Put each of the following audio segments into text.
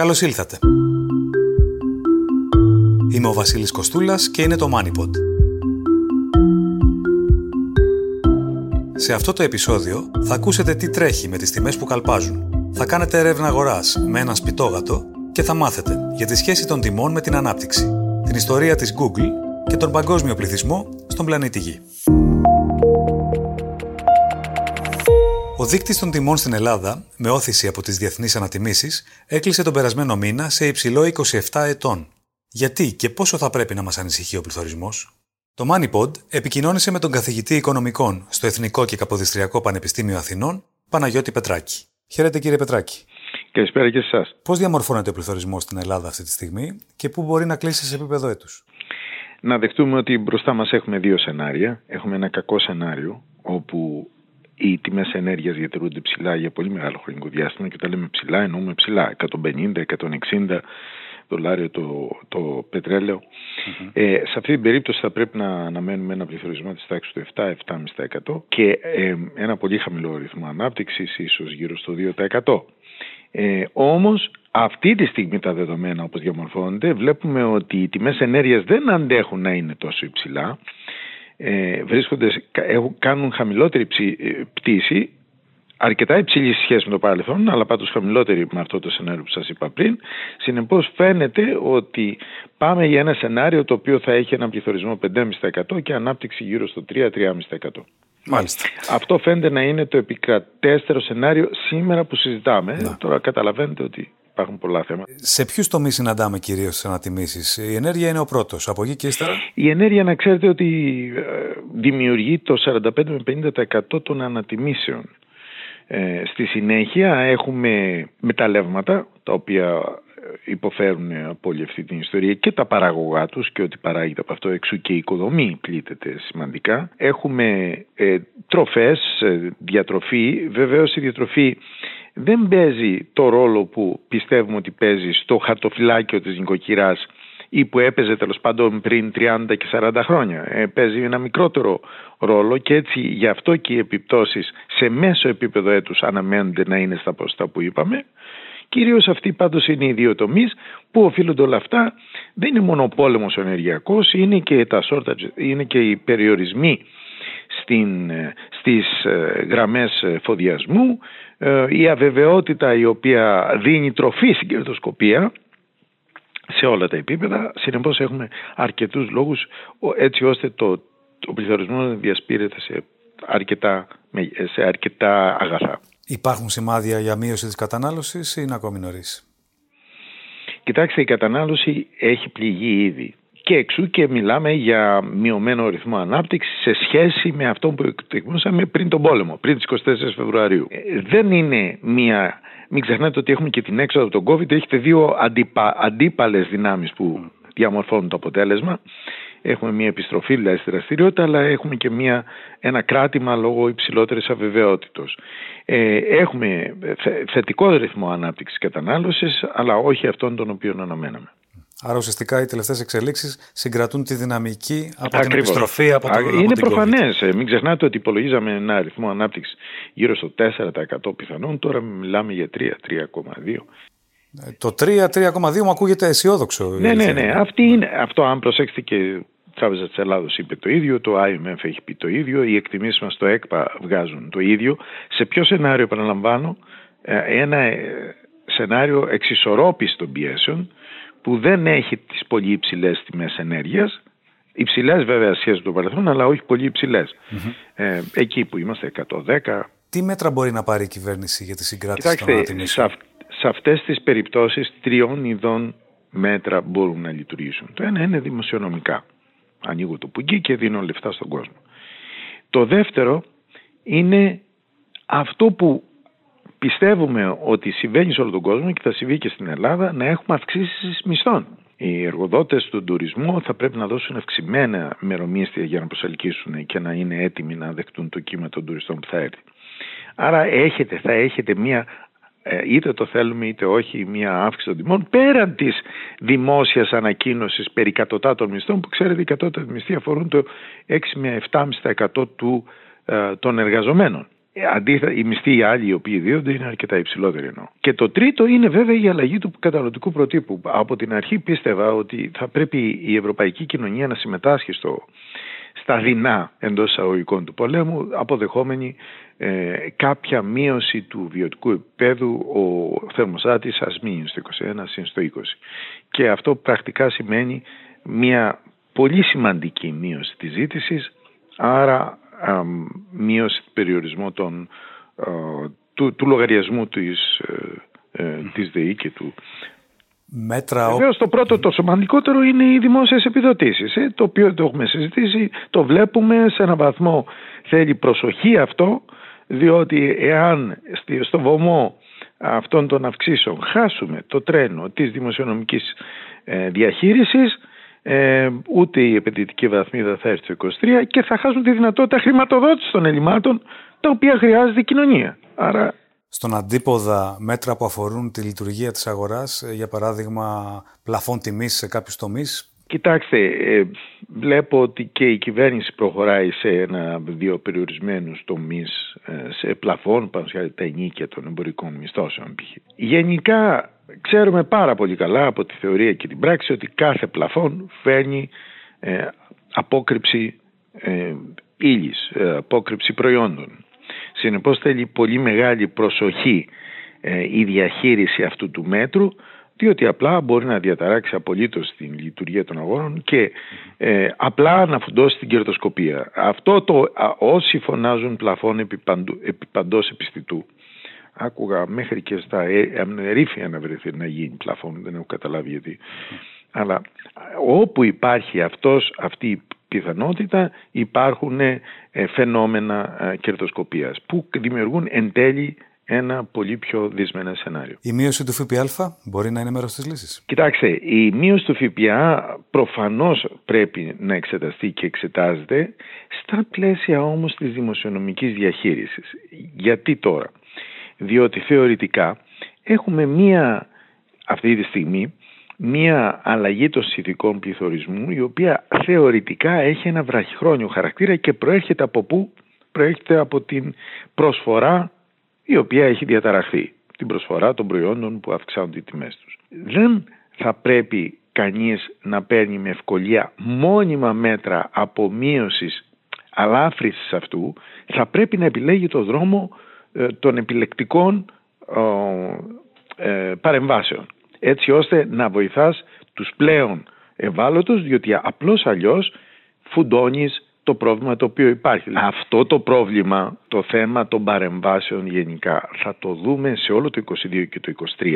Καλώς ήλθατε. Είμαι ο Βασίλης Κοστούλας και είναι το MoneyPod. Σε αυτό το επεισόδιο θα ακούσετε τι τρέχει με τις τιμές που καλπάζουν. Θα κάνετε έρευνα αγοράς με ένα σπιτόγατο και θα μάθετε για τη σχέση των τιμών με την ανάπτυξη, την ιστορία της Google και τον παγκόσμιο πληθυσμό στον πλανήτη Γη. Ο δείκτης των τιμών στην Ελλάδα, με όθηση από τις διεθνείς ανατιμήσεις, έκλεισε τον περασμένο μήνα σε υψηλό 27 ετών. Γιατί και πόσο θα πρέπει να μας ανησυχεί ο πληθωρισμός; Το MoneyPod επικοινώνησε με τον καθηγητή Οικονομικών στο Εθνικό και Καποδιστριακό Πανεπιστήμιο Αθηνών, Παναγιώτη Πετράκη. Χαίρετε κύριε Πετράκη. Καλησπέρα και σε εσάς. Πώς διαμορφώνεται ο πληθωρισμός στην Ελλάδα αυτή τη στιγμή και πού μπορεί να κλείσει σε επίπεδο έτους; Να δεχτούμε ότι μπροστά μας έχουμε δύο σενάρια. Έχουμε ένα κακό σενάριο, όπου οι τιμές ενέργειας διατηρούνται ψηλά για πολύ μεγάλο χρονικό διάστημα και όταν λέμε ψηλά εννοούμε ψηλά 150-160 δολάριο το, το πετρελαιο Ε, σε αυτή την περίπτωση θα πρέπει να αναμένουμε ένα πληθωρισμό της τάξης του 7-7,5% και ε, ένα πολύ χαμηλό ρυθμό ανάπτυξης, ίσως γύρω στο 2%. Ε, όμως αυτή τη στιγμή τα δεδομένα όπως διαμορφώνονται βλέπουμε ότι οι τιμές ενέργειας δεν αντέχουν να είναι τόσο υψηλά ε, βρίσκονται, κάνουν χαμηλότερη ε, πτήση, αρκετά υψηλή σχέση με το παρελθόν, αλλά πάντως χαμηλότερη με αυτό το σενάριο που σας είπα πριν. Συνεπώς, φαίνεται ότι πάμε για ένα σενάριο το οποίο θα έχει ένα πληθωρισμό 5,5% και ανάπτυξη γύρω στο 3-3,5%. Μάλιστα. Αυτό φαίνεται να είναι το επικρατέστερο σενάριο σήμερα που συζητάμε. Να. Τώρα καταλαβαίνετε ότι υπάρχουν πολλά θέματα. Σε ποιους τομείς συναντάμε κυρίως τις ανατιμήσεις, Η ενέργεια είναι ο πρώτος. Από εκεί και ύστερα; Η ενέργεια, να ξέρετε ότι ε, δημιουργεί το 45 με 50% των ανατιμήσεων. Ε, στη συνέχεια έχουμε μεταλλεύματα τα οποία ε, υποφέρουν από όλη αυτή την ιστορία και τα παραγωγά τους και ότι παράγεται από αυτό εξού και η οικοδομή πλήττεται σημαντικά. Έχουμε ε, τροφές, διατροφή. Βεβαίως η διατροφή δεν παίζει το ρόλο που πιστεύουμε ότι παίζει στο χαρτοφυλάκιο της νοικοκυράς ή που έπαιζε τέλος πάντων πριν 30 και 40 χρόνια. Ε, παίζει ένα μικρότερο ρόλο και έτσι γι' αυτό και οι επιπτώσεις σε μέσο επίπεδο έτους αναμένονται να είναι στα ποσοστά που είπαμε. Κυρίως αυτοί πάντως είναι οι δύο τομείς που οφείλονται όλα αυτά. Δεν είναι μόνο ο πόλεμος ο ενεργειακός, είναι και, τα είναι και οι περιορισμοί στην, στις ε, γραμμές φοδιασμού, ε, η αβεβαιότητα η οποία δίνει τροφή στην κερδοσκοπία σε όλα τα επίπεδα. Συνεπώς έχουμε αρκετούς λόγους έτσι ώστε το, το πληθωρισμός να διασπείρεται σε αρκετά, σε αρκετά αγαθά. Υπάρχουν σημάδια για μείωση της κατανάλωσης ή είναι ακόμη νωρίς; Κοιτάξτε, η κατανάλωση έχει πληγεί ήδη και εξού και μιλάμε για μειωμένο ρυθμό ανάπτυξης σε σχέση με αυτό που εκτιμούσαμε πριν τον πόλεμο, πριν τις 24 Φεβρουαρίου. Ε, δεν είναι μία... Μην ξεχνάτε ότι έχουμε και την έξοδο από τον COVID, έχετε δύο αντίπα, αντίπαλες δυνάμεις που διαμορφώνουν το αποτέλεσμα. Έχουμε μια επιστροφή δηλαδή στη δραστηριότητα, αλλά έχουμε και μια, ένα κράτημα λόγω υψηλότερης αβεβαιότητος. Ε, έχουμε θετικό ρυθμό ανάπτυξης κατανάλωσης, αλλά όχι αυτόν τον οποίο αναμέναμε. Άρα ουσιαστικά οι τελευταίες εξελίξεις συγκρατούν τη δυναμική από Ακριβώς. την επιστροφή από το Είναι προφανές. Ε, μην ξεχνάτε ότι υπολογίζαμε ένα αριθμό ανάπτυξης γύρω στο 4% πιθανόν. Τώρα μιλάμε για 3-3,2%. Ε, το 3-3,2 μου ακούγεται αισιόδοξο. Ναι, ναι, ναι. Αυτή είναι, αυτό αν προσέξετε και η Τράπεζα της Ελλάδος είπε το ίδιο, το IMF έχει πει το ίδιο, οι εκτιμήσεις μας στο ΕΚΠΑ βγάζουν το ίδιο. Σε ποιο σενάριο, επαναλαμβάνω, ε, ένα σενάριο εξισορρόπηση των πιέσεων που δεν έχει τις πολύ υψηλές τιμές ενέργειας, υψηλές βέβαια σχέση με το παρελθόν, αλλά όχι πολύ Ε, εκεί που είμαστε 110. Τι μέτρα μπορεί να πάρει η κυβέρνηση για τη συγκράτηση των ανατιμήσεων; Σε, σε αυτές τις περιπτώσεις τριών ειδών μέτρα μπορούν να λειτουργήσουν. Το ένα είναι δημοσιονομικά. Ανοίγω το πουγγί και δίνω λεφτά στον κόσμο. Το δεύτερο είναι αυτό που πιστεύουμε ότι συμβαίνει σε όλο τον κόσμο και θα συμβεί και στην Ελλάδα να έχουμε αυξήσεις μισθών. Οι εργοδότες του τουρισμού θα πρέπει να δώσουν αυξημένα μερομίστια για να προσελκύσουν και να είναι έτοιμοι να δεχτούν το κύμα των τουριστών που θα έρθει. Άρα έχετε, θα έχετε μία ε, είτε το θέλουμε είτε όχι μία αύξηση των τιμών πέραν της δημόσιας ανακοίνωσης περί κατωτάτων μισθών που ξέρετε οι κατώτατοι μισθοί αφορούν το 6 με 7,5% του, ε, των εργαζομένων. Αντίθετα, οι μισθοί οι άλλοι οι οποίοι δίδονται είναι αρκετά υψηλότεροι εννοώ. Και το τρίτο είναι βέβαια η αλλαγή του καταναλωτικού προτύπου. Από την αρχή πίστευα ότι θα πρέπει η ευρωπαϊκή κοινωνία να συμμετάσχει στο, στα δεινά εντός εισαγωγικών του πολέμου, αποδεχόμενη ε, κάποια μείωση του βιωτικού επίπεδου ο θερμοστάτης ας μείνει στο 21 συν στο 20. Και αυτό πρακτικά σημαίνει μια πολύ σημαντική μείωση της ζήτησης, άρα α, μείωση περιορισμό των, του, του λογαριασμού της, ε, ε, της ΔΕΗ και του. Μέτρα... Βεβαίως το πρώτο το σημαντικότερο είναι οι δημόσιες επιδοτήσεις, ε, το οποίο το έχουμε συζητήσει, το βλέπουμε σε ένα βαθμό θέλει προσοχή αυτό, διότι εάν στο βωμό αυτών των αυξήσεων χάσουμε το τρένο της δημοσιονομικής ε, διαχείρισης, ε, ούτε η επενδυτική βαθμίδα θα έρθει στο 23 και θα χάσουν τη δυνατότητα χρηματοδότησης των ελλημάτων τα οποία χρειάζεται η κοινωνία. Άρα στον αντίποδα μέτρα που αφορούν τη λειτουργία της αγοράς, ε, για παράδειγμα πλαφών τιμής σε κάποιους τομείς; Κοιτάξτε, ε, βλέπω ότι και η κυβέρνηση προχωράει σε ένα δύο περιορισμένους τομείς ε, σε πλαφών, πάνω σε τα ενίκια των εμπορικών μισθώσεων. Γενικά ξέρουμε πάρα πολύ καλά από τη θεωρία και την πράξη ότι κάθε πλαφόν φέρνει απόκρυψη ε, ύλης, απόκρυψη προϊόντων. Συνεπώς θέλει πολύ μεγάλη προσοχή ε, η διαχείριση αυτού του μέτρου διότι απλά μπορεί να διαταράξει απολύτως την λειτουργία των αγόρων και ε, απλά να φουντώσει την κερδοσκοπία. Αυτό το όσοι φωνάζουν πλαφών επί, παντού, επί παντός επιστητού άκουγα μέχρι και στα ερήφια να βρεθεί να γίνει πλαφών, δεν έχω καταλάβει γιατί. Αλλά όπου υπάρχει αυτός, αυτή η πιθανότητα υπάρχουν ε, φαινόμενα ε, κερδοσκοπίας που δημιουργούν εν τέλει ένα πολύ πιο δυσμενές σενάριο. Η μείωση του ΦΠΑ μπορεί να είναι μέρος της λύσης. Κοιτάξτε, η μείωση του ΦΠΑ προφανώς πρέπει να εξεταστεί και εξετάζεται στα πλαίσια όμως της δημοσιονομικής διαχείρισης. Γιατί τώρα; Διότι θεωρητικά έχουμε μία αυτή τη στιγμή μία αλλαγή των συνθηκών πληθωρισμού η οποία θεωρητικά έχει ένα βραχυχρόνιο χαρακτήρα και προέρχεται από πού; Προέρχεται από την προσφορά η οποία έχει διαταραχθεί. Την προσφορά των προϊόντων που αυξάνονται οι τιμές τους. Δεν θα πρέπει κανείς να παίρνει με ευκολία μόνιμα μέτρα απομείωσης αλάφρυσης αυτού, θα πρέπει να επιλέγει το δρόμο ε, των επιλεκτικών ε, παρεμβάσεων έτσι ώστε να βοηθάς τους πλέον ευάλωτους διότι απλώς αλλιώς φουντώνεις το πρόβλημα το οποίο υπάρχει. Αυτό το πρόβλημα, το θέμα των παρεμβάσεων γενικά θα το δούμε σε όλο το 22 και το 23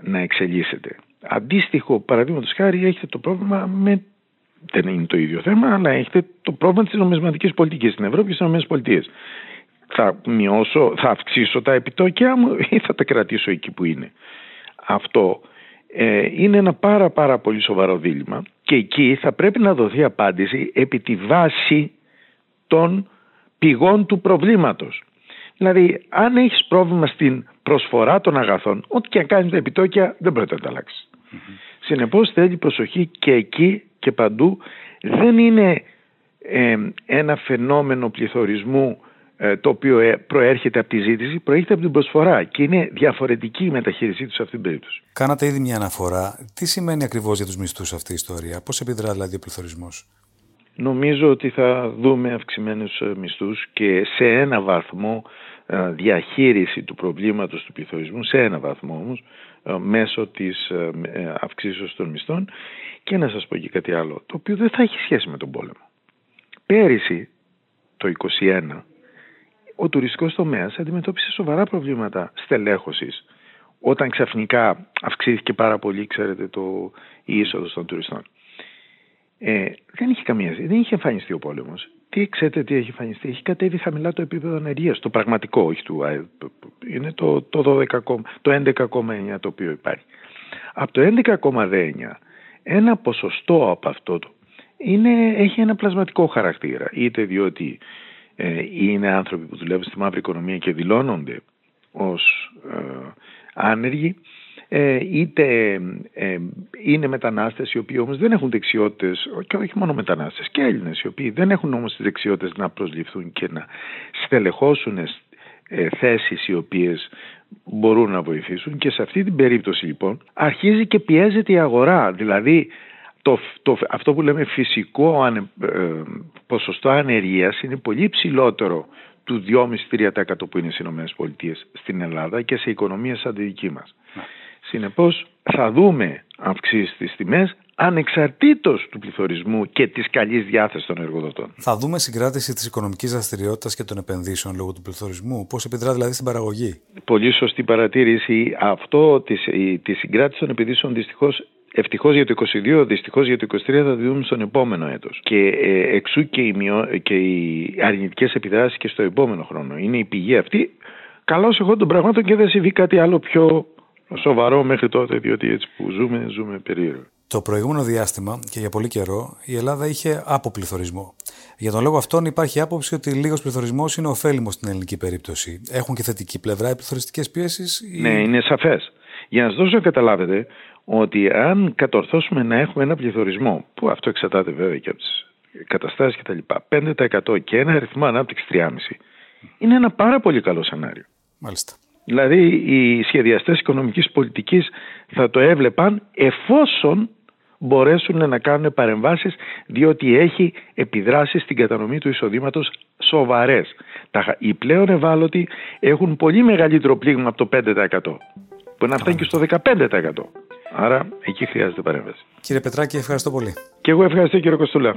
να εξελίσσεται. Αντίστοιχο παραδείγματος χάρη έχετε το πρόβλημα με δεν είναι το ίδιο θέμα, αλλά έχετε το πρόβλημα της νομισματικής πολιτικής στην Ευρώπη και στις ΗΠΑ. Θα μειώσω, θα αυξήσω τα επιτόκια μου ή θα τα κρατήσω εκεί που είναι αυτό ε, είναι ένα πάρα πάρα πολύ σοβαρό δίλημα και εκεί θα πρέπει να δοθεί απάντηση επί τη βάση των πηγών του προβλήματος. Δηλαδή, αν έχεις πρόβλημα στην προσφορά των αγαθών, ό,τι και αν κάνεις τα επιτόκια δεν πρέπει να τα αλλάξεις. Mm-hmm. Συνεπώς θέλει προσοχή και εκεί και παντού. Δεν είναι ε, ένα φαινόμενο πληθωρισμού ε, το οποίο ε, προέρχεται από τη ζήτηση, προέρχεται από την προσφορά και είναι διαφορετική η μεταχείρισή τους σε αυτήν την περίπτωση. Κάνατε ήδη μια αναφορά. Τι σημαίνει ακριβώς για τους μισθούς αυτή η ιστορία, Πώς επιδρά δηλαδή ο πληθωρισμός; Νομίζω ότι θα δούμε αυξημένους ε, μισθούς και σε ένα βαθμό διαχείριση του προβλήματος του πληθωρισμού, σε ένα βαθμό όμως, μέσω της αυξήσεως των μισθών και να σας πω και κάτι άλλο, το οποίο δεν θα έχει σχέση με τον πόλεμο. Πέρυσι, το 2021, ο τουριστικός τομέας αντιμετώπισε σοβαρά προβλήματα στελέχωσης όταν ξαφνικά αυξήθηκε πάρα πολύ, ξέρετε, το, η είσοδος των τουριστών. Ε, δεν είχε καμία δεν είχε εμφανιστεί ο πόλεμος. Τι ξέρετε τι έχει εμφανιστεί, έχει κατέβει χαμηλά το επίπεδο ανεργίας. Το πραγματικό, όχι του ΑΕΠ. Είναι το, το, 12, το 11,9 το οποίο υπάρχει. Από το 11,9 ένα ποσοστό από αυτό το είναι, έχει ένα πλασματικό χαρακτήρα. Είτε διότι ε, είναι άνθρωποι που δουλεύουν στη μαύρη οικονομία και δηλώνονται ως ε, άνεργοι ε, είτε ε, είναι μετανάστες οι οποίοι όμως δεν έχουν δεξιότητες και όχι μόνο μετανάστες και Έλληνες οι οποίοι δεν έχουν όμως τις δεξιότητες να προσληφθούν και να στελεχώσουν ε, θέσεις οι οποίες μπορούν να βοηθήσουν και σε αυτή την περίπτωση λοιπόν αρχίζει και πιέζεται η αγορά. Δηλαδή το, το, αυτό που λέμε φυσικό ανε, ε, ποσοστό ανεργίας είναι πολύ ψηλότερο του 2,5-3% που είναι στις ΗΠΑ στην Ελλάδα και σε οικονομίες σαν τη δική μας. Ναι. Συνεπώς θα δούμε αυξήσεις στις τιμές ανεξαρτήτως του πληθωρισμού και της καλής διάθεσης των εργοδοτών. Θα δούμε συγκράτηση της οικονομικής δραστηριότητας και των επενδύσεων λόγω του πληθωρισμού. Πώς επιδρά δηλαδή στην παραγωγή; Πολύ σωστή παρατήρηση. Αυτό της, τη συγκράτηση των επενδύσεων δυστυχώς Ευτυχώς για το 22, δυστυχώς για το 23 θα δούμε στον επόμενο έτος. Και ε, εξού και οι, μειω... και οι αρνητικές επιδράσεις και στο επόμενο χρόνο. Είναι η πηγή αυτή. Καλώς εγώ των πραγμάτων και δεν συμβεί κάτι άλλο πιο σοβαρό μέχρι τότε, διότι έτσι που ζούμε, ζούμε περίεργο. Το προηγούμενο διάστημα και για πολύ καιρό η Ελλάδα είχε αποπληθωρισμό. Για τον λόγο αυτόν υπάρχει άποψη ότι λίγος πληθωρισμός είναι ωφέλιμος στην ελληνική περίπτωση. Έχουν και θετική πλευρά οι πληθωριστικέ πιέσεις. Ή... Ναι, είναι σαφές. Για να σας δώσω να καταλάβετε ότι αν κατορθώσουμε να έχουμε ένα πληθωρισμό, που αυτό εξαρτάται βέβαια και από τις καταστάσεις κτλ., 5% και ένα αριθμό ανάπτυξης 3,5%, είναι ένα πάρα πολύ καλό σενάριο. Μάλιστα. Δηλαδή οι σχεδιαστές οικονομικής πολιτικής θα το έβλεπαν εφόσον μπορέσουν να κάνουν παρεμβάσεις διότι έχει επιδράσεις στην κατανομή του εισοδήματος σοβαρές. Οι πλέον ευάλωτοι έχουν πολύ μεγαλύτερο πλήγμα από το 5% που να φτάνει και στο 15%. Άρα εκεί χρειάζεται παρέμβαση. Κύριε Πετράκη, ευχαριστώ πολύ. Και εγώ ευχαριστώ κύριε Κοστούλα.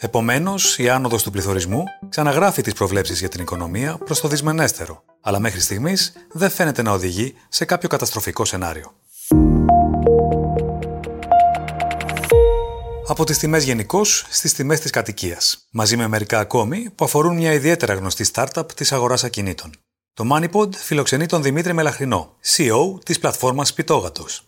Επομένως, η άνοδος του πληθωρισμού ξαναγράφει τις προβλέψεις για την οικονομία προς το δυσμενέστερο, αλλά μέχρι στιγμής δεν φαίνεται να οδηγεί σε κάποιο καταστροφικό σενάριο. Από τις τιμές γενικώς στις τιμές της κατοικίας, μαζί με μερικά ακόμη που αφορούν μια ιδιαίτερα γνωστή startup της αγοράς ακινήτων. Το Moneypod φιλοξενεί τον Δημήτρη Μελαχρινό, CEO της πλατφόρμας Πιτόγατος.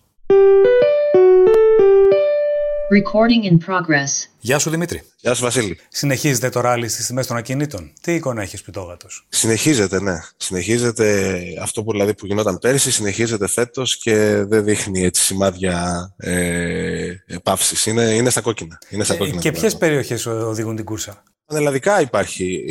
Recording in progress. Γεια σου Δημήτρη. Γεια σου Βασίλη. Συνεχίζεται το ράλι στις τιμές των ακινήτων. Τι εικόνα έχεις Πιτόγατος; Συνεχίζεται, ναι. Συνεχίζεται αυτό που, δηλαδή, που γινόταν πέρυσι, συνεχίζεται φέτος και δεν δείχνει έτσι σημάδια ε, παύσης. Είναι, είναι στα κόκκινα. Είναι στα ε, κόκκινα και ποιες περιοχές οδηγούν την κούρσα; Πανελλαδικά υπάρχει,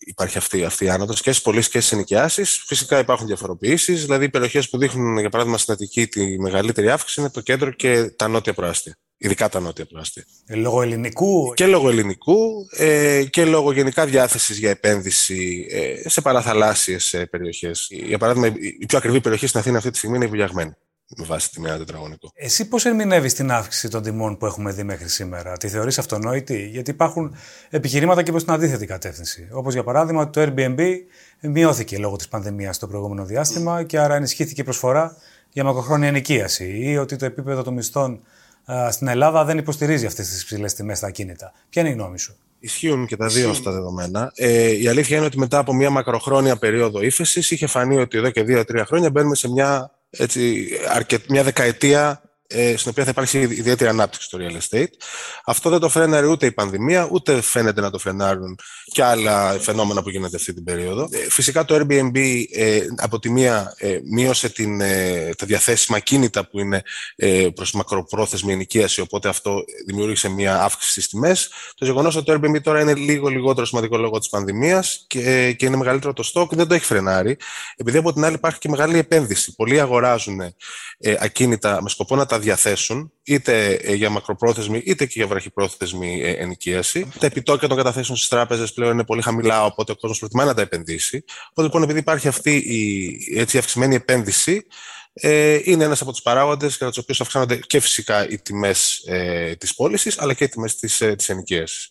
υπάρχει αυτή, αυτή η άνοδος και στις πωλήσεις και στις ενοικιάσεις. Φυσικά υπάρχουν διαφοροποιήσεις, δηλαδή οι περιοχές που δείχνουν για παράδειγμα στην Αττική τη μεγαλύτερη αύξηση είναι το κέντρο και τα νότια προάστια. Ειδικά τα νότια προάστια. Ε, λόγω ελληνικού; Και λόγω ελληνικού ε, και λόγω γενικά διάθεσης για επένδυση ε, σε παραθαλάσσιες ε, περιοχές. Για παράδειγμα, η πιο ακριβή περιοχή στην Αθήνα αυτή τη στιγμή είναι η Βουλιαγμένη με βάση τη μία τετραγωνικό. Εσύ πώς ερμηνεύεις την αύξηση των τιμών που έχουμε δει μέχρι σήμερα, Τη θεωρείς αυτονόητη, Γιατί υπάρχουν επιχειρήματα και προς την αντίθετη κατεύθυνση. Όπως για παράδειγμα το Airbnb μειώθηκε λόγω της πανδημίας το προηγούμενο διάστημα και άρα ενισχύθηκε η προσφορά για μακροχρόνια ενοικίαση ή ότι το επίπεδο των μισθών στην Ελλάδα δεν υποστηρίζει αυτές τις ψηλέ τιμές στα ακίνητα. Ποια είναι η γνώμη σου; Ισχύουν και τα δύο αυτά δεδομένα. Ε, η αλήθεια είναι ότι μετά από μια μακροχρόνια περίοδο ύφεσης είχε φανεί ότι εδώ και δύο-τρία χρόνια μπαίνουμε σε μια έτσι, μια δεκαετία ε, στην οποία θα υπάρξει ιδιαίτερη ανάπτυξη στο real estate. Αυτό δεν το φρέναρε ούτε η πανδημία, ούτε φαίνεται να το φρενάρουν και άλλα φαινόμενα που γίνονται αυτή την περίοδο. Ε, φυσικά το Airbnb ε, από τη μία ε, μείωσε την, ε, τα διαθέσιμα κίνητα που είναι ε, προς μακροπρόθεσμη ενοικίαση, οπότε αυτό δημιούργησε μια αύξηση στις τιμές. Το γεγονός ότι το Airbnb τώρα είναι λίγο λιγότερο σημαντικό λόγω της πανδημίας και, και είναι μεγαλύτερο το στόκ, δεν το έχει φρενάρει, επειδή από την άλλη υπάρχει και μεγάλη επένδυση. Πολλοί αγοράζουν ε, ακίνητα με σκοπό να τα διαθέσουν είτε ε, για μακροπρόθεσμη είτε και για βραχυπρόθεσμη ε, ενοικίαση. Τα επιτόκια των καταθέσεων στις τράπεζες πλέον είναι πολύ χαμηλά, οπότε ο κόσμος προτιμά να τα επενδύσει. Οπότε λοιπόν, επειδή υπάρχει αυτή η έτσι, αυξημένη επένδυση, ε, είναι ένας από τους παράγοντες για τους οποίους αυξάνονται και φυσικά οι τιμές ε, της πώλησης, αλλά και οι τιμές της, ε, της ενοικίασης.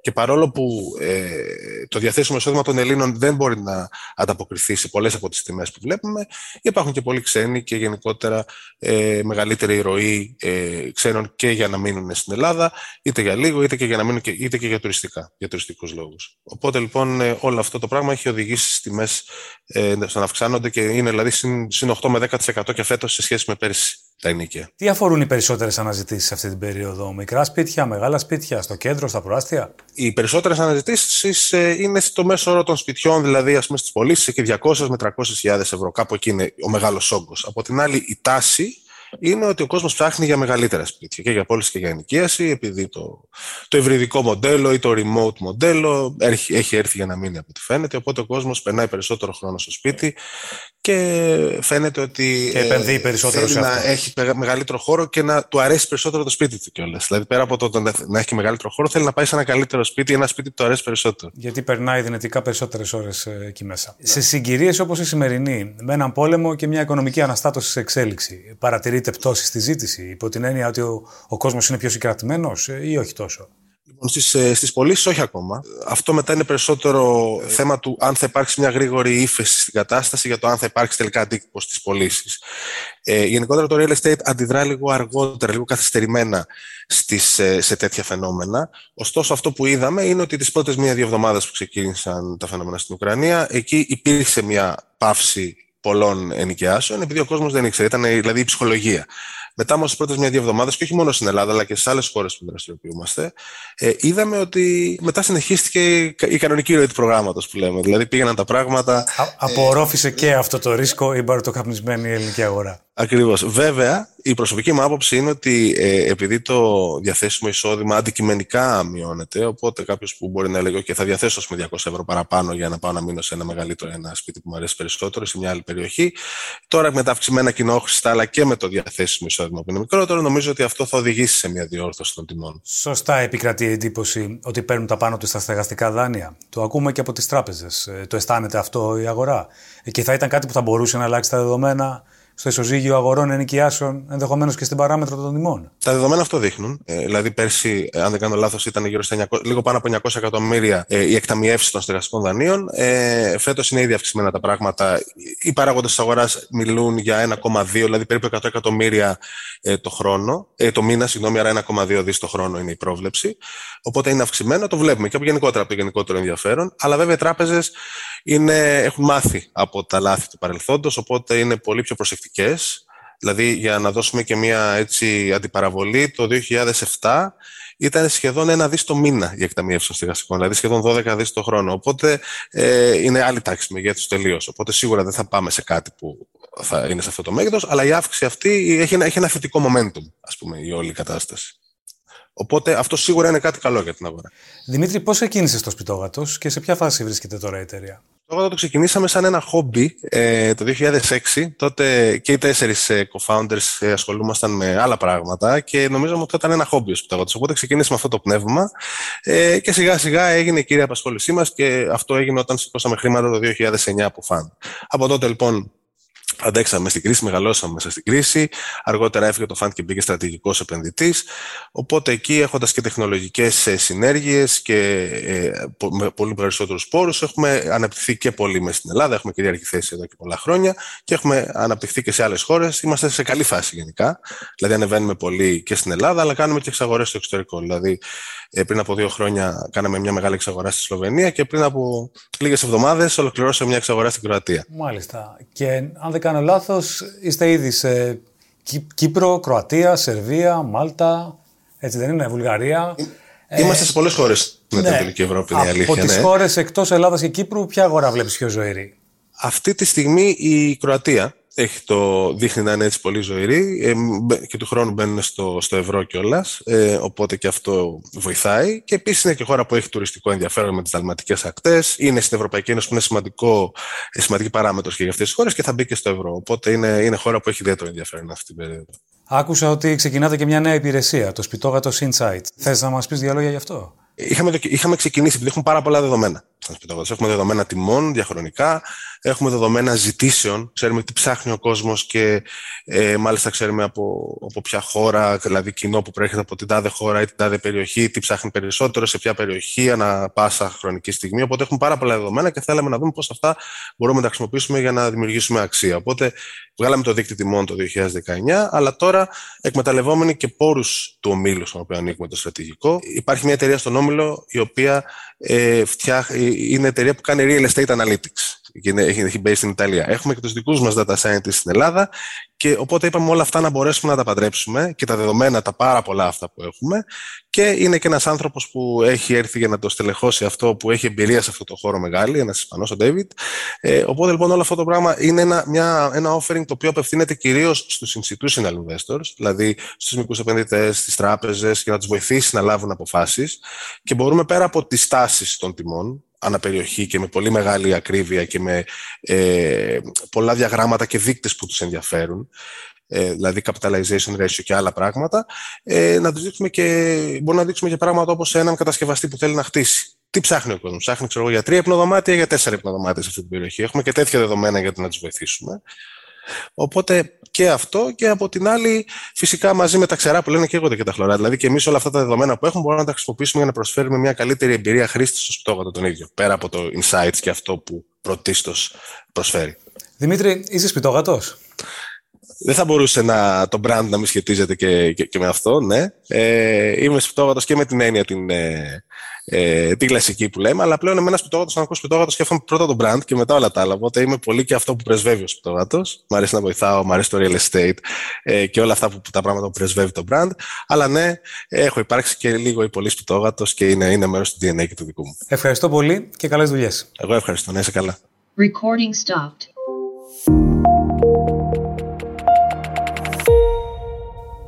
Και παρόλο που ε, το διαθέσιμο εισόδημα των Ελλήνων δεν μπορεί να ανταποκριθεί σε πολλές από τις τιμές που βλέπουμε, υπάρχουν και πολλοί ξένοι και γενικότερα ε, μεγαλύτερη ροή ε, ξένων και για να μείνουν στην Ελλάδα, είτε για λίγο, είτε και για να μείνουν και, είτε και για τουριστικά, για τουριστικούς λόγους. Οπότε λοιπόν ε, όλο αυτό το πράγμα έχει οδηγήσει στις τιμές ε, να αυξάνονται και είναι δηλαδή συν 8 με 10% και φέτος σε σχέση με πέρυσι τα ενίκαια. Τι αφορούν οι περισσότερες αναζητήσεις αυτή την περίοδο, Μικρά σπίτια, μεγάλα σπίτια, στο κέντρο, στα προάστια; Οι περισσότερες αναζητήσεις ε, είναι στο μέσο όρο των σπιτιών, δηλαδή ας πούμε στις πωλήσεις και 200 με 300 ευρώ. Κάπου εκεί είναι ο μεγάλος όγκος. Από την άλλη, η τάση είναι ότι ο κόσμος ψάχνει για μεγαλύτερα σπίτια και για πόλεις και για ενοικίαση, επειδή το, το ευρυδικό μοντέλο ή το remote μοντέλο έχει, έχει έρθει για να μείνει από ό,τι φαίνεται. Οπότε ο κόσμος περνάει περισσότερο χρόνο στο σπίτι και φαίνεται ότι. Και επενδύει ε, περισσότερο θέλει να έχει μεγαλύτερο χώρο και να του αρέσει περισσότερο το σπίτι του κιόλας. Δηλαδή, πέρα από το να έχει μεγαλύτερο χώρο, θέλει να πάει σε ένα καλύτερο σπίτι, ένα σπίτι που του αρέσει περισσότερο. Γιατί περνάει δυνατικά περισσότερες ώρες ε, εκεί μέσα. Ναι. Σε συγκυρίες όπως η σημερινή, με έναν πόλεμο και μια οικονομική αναστάτωση σε εξέλιξη, παρατηρείται πτώση στη ζήτηση, υπό την έννοια ότι ο, ο κόσμος είναι πιο συγκρατημένος ε, ή όχι τόσο; Λοιπόν, στις, ε, στις πωλήσεις όχι ακόμα. Αυτό μετά είναι περισσότερο θέμα του αν θα υπάρξει μια γρήγορη ύφεση στην κατάσταση για το αν θα υπάρξει τελικά αντίκτυπο στις πωλήσεις. Ε, γενικότερα το real estate αντιδρά λίγο αργότερα, λίγο καθυστερημένα στις, ε, σε τέτοια φαινόμενα. Ωστόσο αυτό που είδαμε είναι ότι τις πρώτες μία-δύο εβδομάδες που ξεκίνησαν τα φαινόμενα στην Ουκρανία, εκεί υπήρξε μια πάυση πολλών ενοικιάσεων, επειδή ο κόσμος δεν ήξερε. Ήταν δηλαδή η ψυχολογία. Μετά όμως τις πρώτες μια-δύο εβδομάδες, και όχι μόνο στην Ελλάδα, αλλά και σε άλλες χώρες που δραστηριοποιούμαστε, ε, είδαμε ότι μετά συνεχίστηκε η κανονική ροή του προγράμματος που λέμε. Δηλαδή πήγαιναν τα πράγματα. Α, απορρόφησε ε, και αυτό το ρίσκο η μπαρτοκαπνισμένη ελληνική αγορά. Ακριβώς. Βέβαια, η προσωπική μου άποψη είναι ότι ε, επειδή το διαθέσιμο εισόδημα αντικειμενικά μειώνεται, οπότε κάποιος που μπορεί να λέγει: OK, θα διαθέσω με 200 ευρώ παραπάνω για να πάω να μείνω σε ένα μεγαλύτερο ένα σπίτι που μου αρέσει περισσότερο, σε μια άλλη περιοχή. Τώρα με τα αυξημένα κοινόχρηστα, αλλά και με το διαθέσιμο εισόδημα που είναι μικρότερο, νομίζω ότι αυτό θα οδηγήσει σε μια διόρθωση των τιμών. Σωστά επικρατεί η εντύπωση ότι παίρνουν τα πάνω τους στα στεγαστικά δάνεια. Το ακούμε και από τις τράπεζες. Ε, το αισθάνεται αυτό η αγορά; Ε, και θα ήταν κάτι που θα μπορούσε να αλλάξει τα δεδομένα; Στο ισοζύγιο αγορών ενοικιάσεων, ενδεχομένως και στην παράμετρο των τιμών. Τα δεδομένα αυτό δείχνουν. Ε, δηλαδή, πέρσι, ε, αν δεν κάνω λάθος, ήταν γύρω στα 900, λίγο πάνω από 900 εκατομμύρια ε, οι εκταμιεύσεις των στεγαστικών δανείων. Ε, Φέτος είναι ήδη αυξημένα τα πράγματα. Οι παράγοντες της αγοράς μιλούν για 1,2, δηλαδή περίπου 100 εκατομμύρια ε, το χρόνο. Ε, το μήνα, συγγνώμη, άρα 1,2 δις το χρόνο είναι η πρόβλεψη. Οπότε είναι αυξημένο, το βλέπουμε και από γενικότερα από το γενικότερο ενδιαφέρον. Αλλά βέβαια οι τράπεζες έχουν μάθει από τα λάθη του παρελθόντος, οπότε είναι πολύ πιο προσεκτικές. Δηλαδή, για να δώσουμε και μια έτσι αντιπαραβολή, το 2007 ήταν σχεδόν ένα δις το μήνα η εκταμείευση των στεγαστικών, δηλαδή σχεδόν 12 δις το χρόνο. Οπότε ε, είναι άλλη τάξη μεγέθους τελείως. Οπότε σίγουρα δεν θα πάμε σε κάτι που θα είναι σε αυτό το μέγεθος, αλλά η αύξηση αυτή έχει ένα, έχει ένα θετικό momentum, ας πούμε, η όλη κατάσταση. Οπότε αυτό σίγουρα είναι κάτι καλό για την αγορά. Δημήτρη, πώς ξεκίνησε το σπιτόγατος και σε ποια φάση βρίσκεται τώρα η εταιρεία; Το το ξεκινήσαμε σαν ένα χόμπι ε, το 2006. Τότε και οι τέσσερις ε, co-founders ε, ασχολούμασταν με άλλα πράγματα και νομίζαμε ότι ήταν ένα χόμπι ο σπιτόγατο. Οπότε ξεκινήσαμε αυτό το πνεύμα ε, και σιγά σιγά έγινε η κύρια απασχόλησή μας και αυτό έγινε όταν σηκώσαμε χρήματα το 2009 από φαν. Από τότε λοιπόν Αντέξαμε στην κρίση, μεγαλώσαμε μέσα στην κρίση. Αργότερα έφυγε το φαντ και μπήκε στρατηγικός επενδυτής. Οπότε εκεί, έχοντας και τεχνολογικές ε, συνέργειες και ε, με πολύ περισσότερους πόρους, έχουμε αναπτυχθεί και πολύ μέσα στην Ελλάδα. Έχουμε κυρίαρχη θέση εδώ και πολλά χρόνια και έχουμε αναπτυχθεί και σε άλλες χώρες. Είμαστε σε καλή φάση γενικά. Δηλαδή, ανεβαίνουμε πολύ και στην Ελλάδα, αλλά κάνουμε και εξαγορές στο εξωτερικό. Δηλαδή, ε, πριν από δύο χρόνια κάναμε μια μεγάλη εξαγορά στη Σλοβενία και πριν από λίγες εβδομάδες ολοκληρώσαμε μια εξαγορά στην Κροατία. Μάλιστα. Και αν δεν κάνω λάθος, είστε ήδη σε Κύπρο, Κροατία, Σερβία, Μάλτα. Έτσι δεν είναι, Βουλγαρία. Ε, είμαστε σε πολλές χώρες με την Ανατολική Ευρώπη, είναι η αλήθεια. Από τις ναι. χώρες εκτός Ελλάδας και Κύπρου, ποια αγορά βλέπεις πιο ζωηρή; Αυτή τη στιγμή η Κροατία έχει το, δείχνει να είναι έτσι πολύ ζωηρή ε, και του χρόνου μπαίνουν στο, στο ευρώ κιόλας. Ε, οπότε και αυτό βοηθάει. Και επίσης είναι και χώρα που έχει τουριστικό ενδιαφέρον με τις δαλματικές ακτές. Είναι στην Ευρωπαϊκή Ένωση που είναι σημαντικό, ε, σημαντική παράμετρος και για αυτές τις χώρες και θα μπει και στο ευρώ. Οπότε είναι, είναι χώρα που έχει ιδιαίτερο ενδιαφέρον αυτή την περίοδο. Άκουσα ότι ξεκινάτε και μια νέα υπηρεσία, το σπιτόγατος Insight. Θες να μας πεις δύο λόγια γι' αυτό; Είχαμε, είχαμε ξεκινήσει, επειδή έχουμε πάρα πολλά δεδομένα. Έχουμε δεδομένα τιμών διαχρονικά, έχουμε δεδομένα ζητήσεων, ξέρουμε τι ψάχνει ο κόσμος και ε, μάλιστα ξέρουμε από, από ποια χώρα, δηλαδή κοινό που προέρχεται από την τάδε χώρα ή την τάδε περιοχή, τι ψάχνει περισσότερο, σε ποια περιοχή, ανά πάσα χρονική στιγμή. Οπότε έχουμε πάρα πολλά δεδομένα και θέλαμε να δούμε πώς αυτά μπορούμε να τα χρησιμοποιήσουμε για να δημιουργήσουμε αξία. Οπότε βγάλαμε το δίκτυο τιμών το 2019, αλλά τώρα εκμεταλλευόμενοι και πόρους του ομίλου στον οποίο ανήκουμε το στρατηγικό. Υπάρχει μια εταιρεία στον όμιλο η οποία ε, φτιάχ, είναι εταιρεία που κάνει real estate analytics. Και έχει, έχει base στην Ιταλία. Έχουμε και τους δικούς μας data scientists στην Ελλάδα και οπότε είπαμε όλα αυτά να μπορέσουμε να τα παντρέψουμε και τα δεδομένα, τα πάρα πολλά αυτά που έχουμε και είναι και ένας άνθρωπος που έχει έρθει για να το στελεχώσει αυτό, που έχει εμπειρία σε αυτό το χώρο μεγάλη, ένας Ισπανός, ο David. Ε, οπότε λοιπόν όλο αυτό το πράγμα είναι ένα, μια, ένα offering το οποίο απευθύνεται κυρίως στους institutional investors, δηλαδή στους μικρούς επενδυτές, στις τράπεζες και να τους βοηθήσει να λάβουν αποφάσεις και μπορούμε πέρα από τις τάσεις των τιμών, αναπεριοχή και με πολύ μεγάλη ακρίβεια και με ε, πολλά διαγράμματα και δείκτες που τους ενδιαφέρουν, ε, δηλαδή capitalization ratio και άλλα πράγματα, ε, να τους δείξουμε και, μπορούμε να δείξουμε και πράγματα όπως έναν κατασκευαστή που θέλει να χτίσει. Τι ψάχνει ο κόσμος, Ψάχνει ξέρω, για τρία υπνοδωμάτια ή για τέσσερα υπνοδωμάτια σε αυτή την περιοχή. Έχουμε και τέτοια δεδομένα για να τους βοηθήσουμε. Οπότε και αυτό και από την άλλη φυσικά μαζί με τα ξερά που λένε και εγώ και τα χλωρά. Δηλαδή και εμείς όλα αυτά τα δεδομένα που έχουμε μπορούμε να τα χρησιμοποιήσουμε για να προσφέρουμε μια καλύτερη εμπειρία χρήστη στο σπιτόγατο τον ίδιο. Πέρα από το insights και αυτό που πρωτίστως προσφέρει. Δημήτρη, είσαι σπιτόγατος; Δεν θα μπορούσε να, το brand να μην σχετίζεται και, και, και με αυτό, ναι. Ε, είμαι σπιτόγατος και με την έννοια την, ε, ε, την κλασική που λέμε, αλλά πλέον εμένα σπιτόγατος, αν ακούω σπιτόγατος, σκέφτομαι πρώτα το brand και μετά όλα τα άλλα. Οπότε είμαι πολύ και αυτό που πρεσβεύει ο σπιτόγατος. Μ' αρέσει να βοηθάω, μ' αρέσει το real estate ε, και όλα αυτά που, τα πράγματα που πρεσβεύει το brand. Αλλά ναι, έχω υπάρξει και λίγο ή πολύ σπιτόγατος και είναι, είναι μέρος του DNA και του δικού μου. Ευχαριστώ πολύ και καλές δουλειές. Εγώ ευχαριστώ, να είσαι καλά. Recording stopped.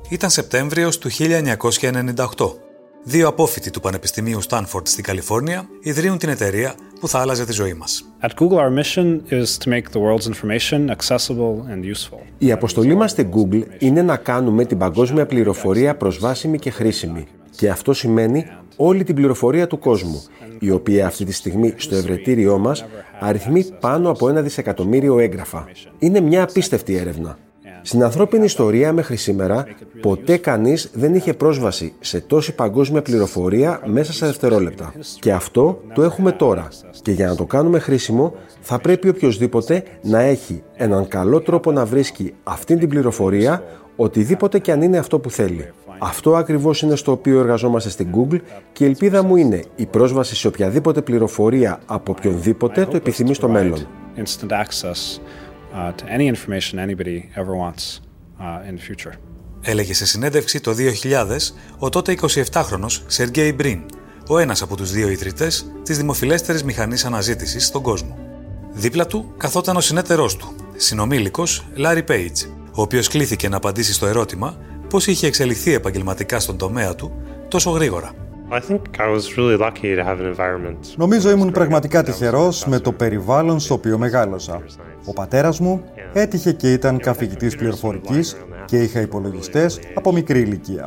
Ήταν Σεπτέμβριος του 1998. Δύο απόφοιτοι του Πανεπιστημίου Στάνφορντ στην Καλιφόρνια ιδρύουν την εταιρεία που θα άλλαζε τη ζωή μας. At Google, our mission is to make the world's information accessible and useful. Η αποστολή μας στην Google είναι να κάνουμε την παγκόσμια πληροφορία προσβάσιμη και χρήσιμη. Και αυτό σημαίνει όλη την πληροφορία του κόσμου, η οποία αυτή τη στιγμή στο ευρετήριό μας αριθμεί πάνω από ένα δισεκατομμύριο έγγραφα. Είναι μια απίστευτη έρευνα. Στην ανθρώπινη ιστορία μέχρι σήμερα, ποτέ κανείς δεν είχε πρόσβαση σε τόση παγκόσμια πληροφορία μέσα σε δευτερόλεπτα. Και αυτό το έχουμε τώρα. Και για να το κάνουμε χρήσιμο, θα πρέπει οποιοδήποτε να έχει έναν καλό τρόπο να βρίσκει αυτή την πληροφορία, οτιδήποτε και αν είναι αυτό που θέλει. Αυτό ακριβώς είναι στο οποίο εργαζόμαστε στην Google και η ελπίδα μου είναι η πρόσβαση σε οποιαδήποτε πληροφορία από οποιονδήποτε το επιθυμεί στο μέλλον. Instant access uh, to any information anybody ever wants uh, in the future. Έλεγε σε συνέντευξη το 2000 ο τότε 27χρονος Σεργέι Μπριν, ο ένας από τους δύο ιδρυτές της δημοφιλέστερης μηχανής αναζήτησης στον κόσμο. Δίπλα του καθόταν ο συνέτερός του, συνομήλικος Λάρι Page, ο οποίος κλήθηκε να απαντήσει στο ερώτημα πώς είχε εξελιχθεί επαγγελματικά στον τομέα του τόσο γρήγορα. Νομίζω ήμουν πραγματικά τυχερός με το περιβάλλον στο οποίο μεγάλωσα. Ο πατέρας μου έτυχε και ήταν καθηγητής πληροφορικής και είχα υπολογιστές από μικρή ηλικία.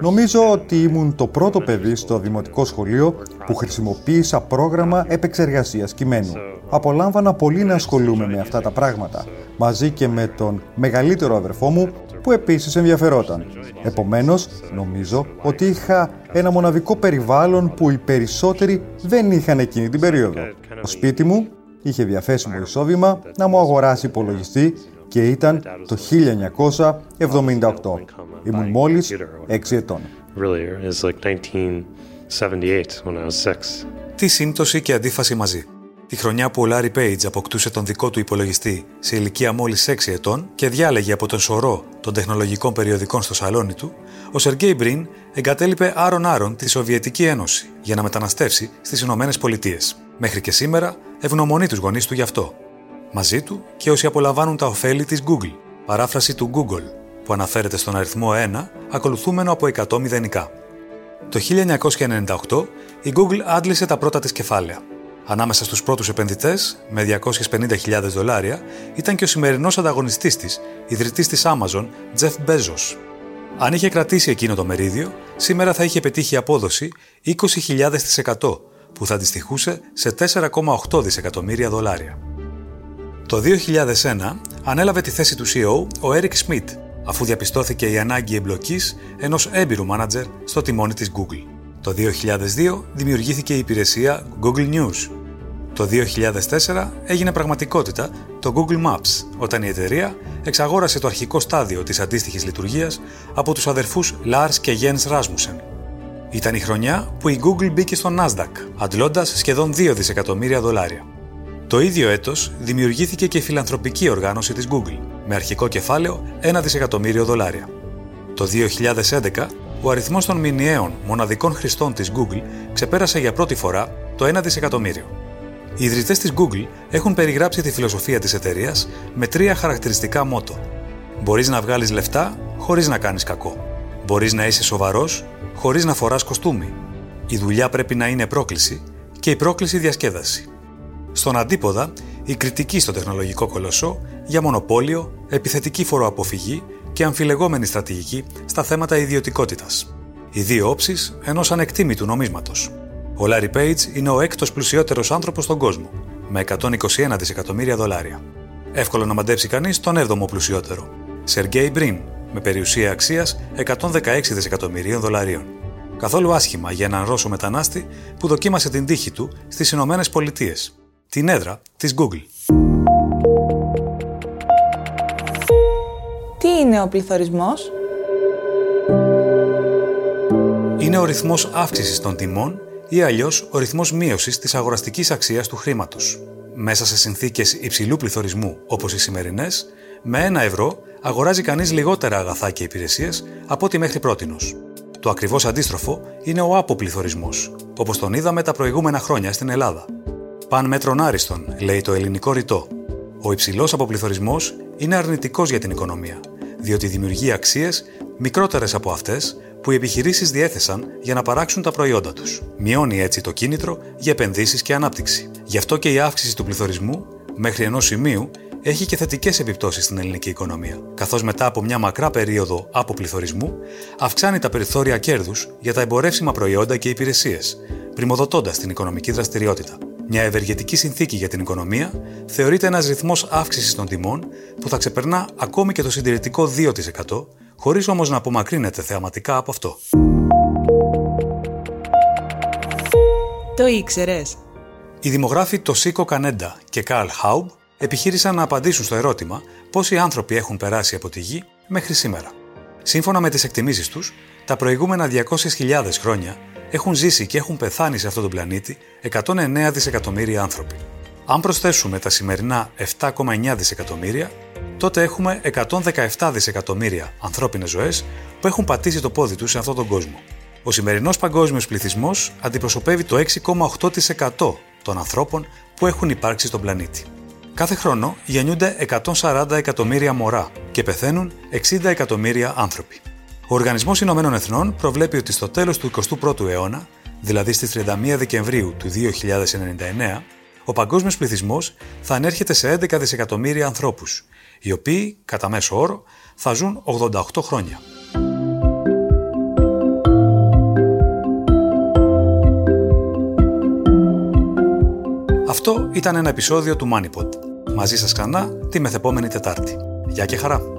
Νομίζω ότι ήμουν το πρώτο παιδί στο δημοτικό σχολείο που χρησιμοποίησα πρόγραμμα επεξεργασίας κειμένου. Απολάμβανα πολύ να ασχολούμαι με αυτά τα πράγματα, μαζί και με τον μεγαλύτερο αδερφό μου που επίσης ενδιαφερόταν. Επομένως, νομίζω ότι είχα ένα μοναδικό περιβάλλον που οι περισσότεροι δεν είχαν εκείνη την περίοδο. Το σπίτι μου είχε διαθέσιμο εισόδημα να μου αγοράσει υπολογιστή και ήταν το 1978. Ήμουν μόλις 6 ετών. Τι σύμπτωση και αντίφαση μαζί. Τη χρονιά που ο Λάρι Πέιτζ αποκτούσε τον δικό του υπολογιστή σε ηλικία μόλις 6 ετών και διάλεγε από τον σωρό των τεχνολογικών περιοδικών στο σαλόνι του, ο Σεργέι Μπριν εγκατέλειπε άρον-άρον τη Σοβιετική Ένωση για να μεταναστεύσει στις Ηνωμένες Πολιτείες. Μέχρι και σήμερα ευγνωμονεί τους γονείς του γι' αυτό. Μαζί του και όσοι απολαμβάνουν τα ωφέλη της Google, παράφραση του Google, που αναφέρεται στον αριθμό 1, ακολουθούμενο από 100 μηδενικά. Το 1998 η Google άντλησε τα πρώτα της κεφάλαια. Ανάμεσα στους πρώτους επενδυτές, με 250.000 δολάρια, ήταν και ο σημερινός ανταγωνιστής της, ιδρυτής της Amazon, Jeff Bezos. Αν είχε κρατήσει εκείνο το μερίδιο, σήμερα θα είχε πετύχει απόδοση 20.000% που θα αντιστοιχούσε σε 4,8 δισεκατομμύρια δολάρια. Το 2001 ανέλαβε τη θέση του CEO ο Eric Schmidt, αφού διαπιστώθηκε η ανάγκη εμπλοκής ενός έμπειρου μάνατζερ στο τιμόνι της Google. Το 2002 δημιουργήθηκε η υπηρεσία Google News. Το 2004 έγινε πραγματικότητα το Google Maps, όταν η εταιρεία εξαγόρασε το αρχικό στάδιο της αντίστοιχης λειτουργίας από τους αδερφούς Lars και Jens Rasmussen. Ήταν η χρονιά που η Google μπήκε στο Nasdaq, αντλώντας σχεδόν 2 δισεκατομμύρια δολάρια. Το ίδιο έτος δημιουργήθηκε και η φιλανθρωπική οργάνωση της Google, με αρχικό κεφάλαιο 1 δισεκατομμύριο δολάρια. Το 2011, ο αριθμός των μηνιαίων μοναδικών χρηστών της Google ξεπέρασε για πρώτη φορά το 1 δισεκατομμύριο. Οι ιδρυτές της Google έχουν περιγράψει τη φιλοσοφία της εταιρείας με τρία χαρακτηριστικά μότο. Μπορείς να βγάλεις λεφτά χωρίς να κάνεις κακό. Μπορείς να είσαι σοβαρός χωρίς να φοράς κοστούμι. Η δουλειά πρέπει να είναι πρόκληση και η πρόκληση διασκέδαση. Στον αντίποδα, η κριτική στο τεχνολογικό κολοσσό για μονοπόλιο, επιθετική φοροαποφυγή και αμφιλεγόμενη στρατηγική στα θέματα ιδιωτικότητας. Οι δύο όψεις ενός ανεκτήμητου νομίσματος. Ο Larry Page είναι ο έκτος πλουσιότερος άνθρωπος στον κόσμο, με 121 δισεκατομμύρια δολάρια. Εύκολο να μαντέψει κανείς τον 7ο πλουσιότερο, Σεργέη Μπριν, με περιουσία αξίας 116 δισεκατομμυρίων δολαρίων. Καθόλου άσχημα για έναν Ρώσο μετανάστη που δοκίμασε την τύχη του στις Ηνωμένες Πολιτείες, την έδρα της Google. Τι είναι ο πληθωρισμός; Είναι ο ρυθμός αύξησης των τιμών ή αλλιώς ο ρυθμός μείωσης της αγοραστικής αξίας του χρήματος. Μέσα σε συνθήκες υψηλού πληθωρισμού όπως οι σημερινές, με ένα ευρώ αγοράζει κανείς λιγότερα αγαθά και υπηρεσίες από ό,τι μέχρι πρότινος. Το ακριβώς αντίστροφο είναι ο αποπληθωρισμό, όπως τον είδαμε τα προηγούμενα χρόνια στην Ελλάδα. Παν μέτρον άριστον, λέει το ελληνικό ρητό. Ο υψηλός αποπληθωρισμό είναι αρνητικός για την οικονομία, διότι δημιουργεί αξίες μικρότερες από αυτές που οι επιχειρήσεις διέθεσαν για να παράξουν τα προϊόντα τους. Μειώνει έτσι το κίνητρο για επενδύσεις και ανάπτυξη. Γι' αυτό και η αύξηση του πληθωρισμού μέχρι ενός σημείου έχει και θετικές επιπτώσεις στην ελληνική οικονομία, καθώς μετά από μια μακρά περίοδο αποπληθωρισμού αυξάνει τα περιθώρια κέρδους για τα εμπορεύσιμα προϊόντα και υπηρεσίες, πρημοδοτώντας την οικονομική δραστηριότητα. Μια ευεργετική συνθήκη για την οικονομία θεωρείται ένας ρυθμός αύξησης των τιμών που θα ξεπερνά ακόμη και το συντηρητικό 2%, χωρίς όμως να απομακρύνεται θεαματικά από αυτό. Το ήξερες. Οι δημογράφοι Τοσίκο Κανέντα και Καρλ Χάουμπ επιχείρησαν να απαντήσουν στο ερώτημα πόσοι άνθρωποι έχουν περάσει από τη γη μέχρι σήμερα. Σύμφωνα με τις εκτιμήσεις τους, τα προηγούμενα 200.000 χρόνια έχουν ζήσει και έχουν πεθάνει σε αυτόν τον πλανήτη 109 δισεκατομμύρια άνθρωποι. Αν προσθέσουμε τα σημερινά 7,9 δισεκατομμύρια, τότε έχουμε 117 δισεκατομμύρια ανθρώπινες ζωές που έχουν πατήσει το πόδι τους σε αυτόν τον κόσμο. Ο σημερινός παγκόσμιος πληθυσμός αντιπροσωπεύει το 6,8% των ανθρώπων που έχουν υπάρξει στον πλανήτη. Κάθε χρόνο γεννιούνται 140 εκατομμύρια μωρά και πεθαίνουν 60 εκατομμύρια άνθρωποι. Ο Οργανισμός Ηνωμένων Εθνών προβλέπει ότι στο τέλος του 21ου αιώνα, δηλαδή στις 31 Δεκεμβρίου του 2099, ο παγκόσμιος πληθυσμός θα ανέρχεται σε 11 δισεκατομμύρια ανθρώπους, οι οποίοι, κατά μέσο όρο, θα ζουν 88 χρόνια. Αυτό ήταν ένα επεισόδιο του MoneyPod. Μαζί σας ξανά τη μεθεπόμενη Τετάρτη. Γεια και χαρά!